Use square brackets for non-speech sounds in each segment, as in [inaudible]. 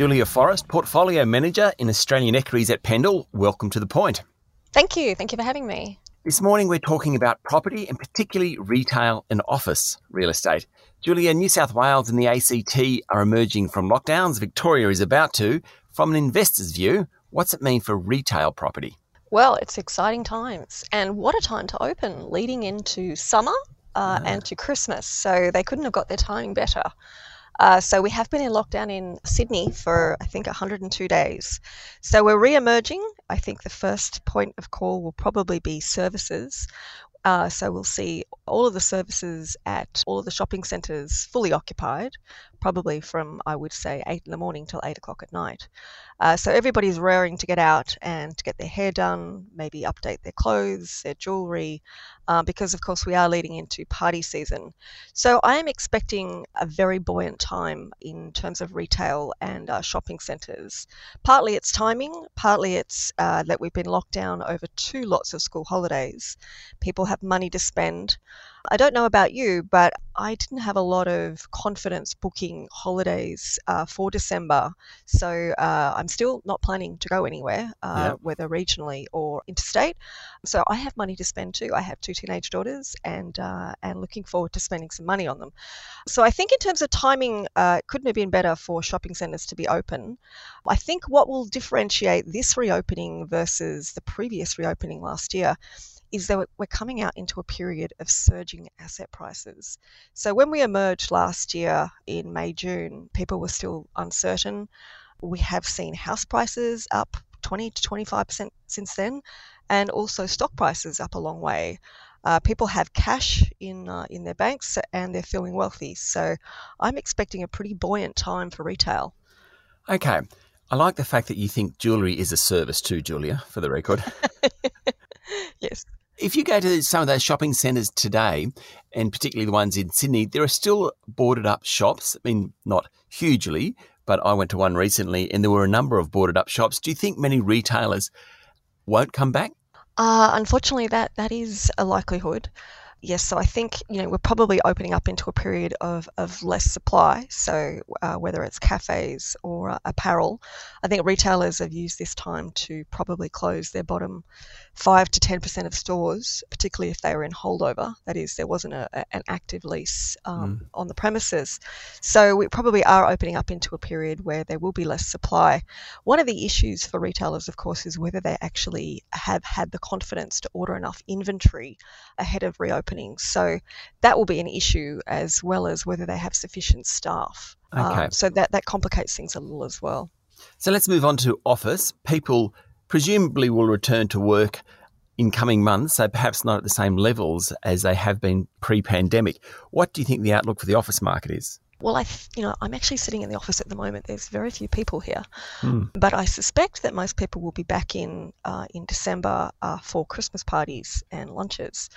Julia Forrest, Portfolio Manager in Australian Equities at Pendal. Welcome to the point. Thank you. Thank you for having me. This morning we're talking about property and particularly retail and office real estate. Julia, New South Wales and the ACT are emerging from lockdowns. Victoria is about to. From an investor's view, what's it mean for retail property? Well, it's exciting times, and what a time to open leading into summer uh, and to Christmas. So they couldn't have got their timing better. Uh, so we have been in lockdown in Sydney for I think 102 days. So we're re-emerging. I think the first point of call will probably be services. Uh, so we'll see all of the services at all of the shopping centres fully occupied, probably from I would say eight in the morning till eight o'clock at night. Uh, so everybody's raring to get out and to get their hair done, maybe update their clothes, their jewellery, uh, because of course we are leading into party season. So I am expecting a very buoyant time in terms of retail and uh, shopping centres. Partly it's timing, partly it's uh, that we've been locked down over two lots of school holidays. People have money to spend. I don't know about you, but I didn't have a lot of confidence booking holidays uh, for December. So uh, I'm still not planning to go anywhere, uh, yep. whether regionally or interstate. So I have money to spend too. I have two teenage daughters and, uh, and looking forward to spending some money on them. So I think in terms of timing, uh, it couldn't have been better for shopping centres to be open. I think what will differentiate this reopening versus the previous reopening last year is that we're coming out into a period of surging asset prices. So when we emerged last year in May, June, people were still uncertain. We have seen house prices up 20 to 25% since then, and also stock prices up a long way. Uh, people have cash in uh, in their banks and they're feeling wealthy. So I'm expecting a pretty buoyant time for retail. Okay. I like the fact that you think jewellery is a service too, Julia, for the record. [laughs] yes. If you go to some of those shopping centres today, and particularly the ones in Sydney, there are still boarded up shops. I mean, not hugely, but I went to one recently and there were a number of boarded up shops. Do you think many retailers won't come back? Uh, unfortunately, that, that is a likelihood yes, so I think you know we're probably opening up into a period of, of less supply. So uh, whether it's cafes or uh, apparel, I think retailers have used this time to probably close their bottom five to ten percent of stores, particularly if they were in holdover. That is, there wasn't a, a, an active lease um, mm. on the premises. So we probably are opening up into a period where there will be less supply. One of the issues for retailers, of course, is whether they actually have had the confidence to order enough inventory ahead of reopening so that will be an issue as well as whether they have sufficient staff. Okay. Um, so that, that complicates things a little as well. So let's move on to office. People presumably will return to work in coming months, so perhaps not at the same levels as they have been pre pandemic. What do you think the outlook for the office market is? Well, I, you know, I'm actually sitting in the office at the moment. There's very few people here, mm. but I suspect that most people will be back in uh, in December uh, for Christmas parties and lunches,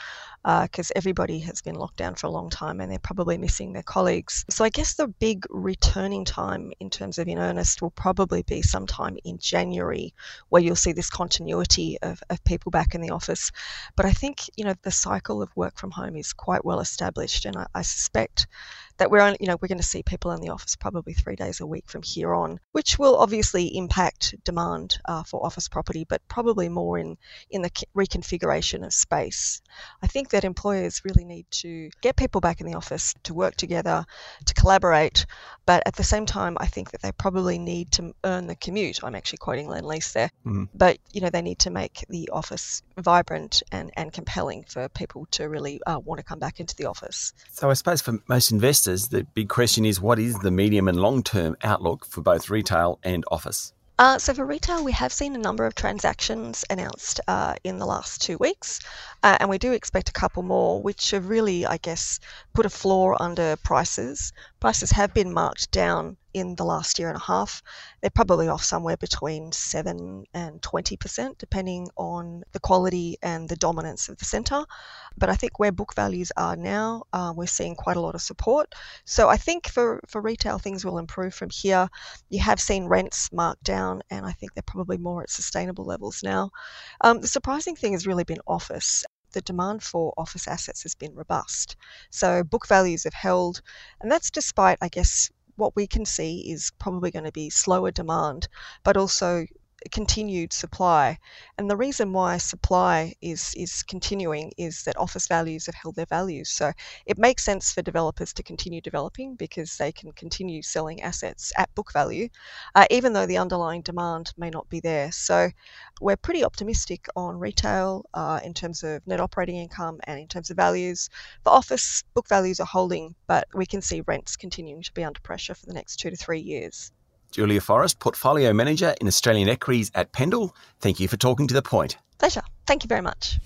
because uh, everybody has been locked down for a long time and they're probably missing their colleagues. So I guess the big returning time in terms of in earnest will probably be sometime in January, where you'll see this continuity of, of people back in the office. But I think you know the cycle of work from home is quite well established, and I, I suspect that we're only, you know, we're going to see people in the office probably three days a week from here on, which will obviously impact demand uh, for office property, but probably more in, in the reconfiguration of space. I think that employers really need to get people back in the office to work together, to collaborate, but at the same time, I think that they probably need to earn the commute. I'm actually quoting Lendlease there, mm. but you know, they need to make the office vibrant and, and compelling for people to really uh, want to come back into the office. So I suppose for most investors the big question is what is the medium and long term outlook for both retail and office? Uh, so for retail, we have seen a number of transactions announced uh, in the last two weeks, uh, and we do expect a couple more, which have really, I guess, put a floor under prices. Prices have been marked down in the last year and a half. They're probably off somewhere between 7 and 20%, depending on the quality and the dominance of the centre. But I think where book values are now, uh, we're seeing quite a lot of support. So I think for, for retail, things will improve from here. You have seen rents marked down, and I think they're probably more at sustainable levels now. Um, the surprising thing has really been office the demand for office assets has been robust. So book values have held, and that's despite, I guess, what we can see is probably going to be slower demand, but also continued supply. And the reason why supply is is continuing is that office values have held their values. So it makes sense for developers to continue developing because they can continue selling assets at book value, uh, even though the underlying demand may not be there. So we're pretty optimistic on retail uh, in terms of net operating income and in terms of values. For office, book values are holding, but we can see rents continuing to be under pressure for the next two to three years. Julia Forrest, Portfolio Manager in Australian Equities at Pendal, Thank you for talking to The Point. Pleasure. Thank you very much.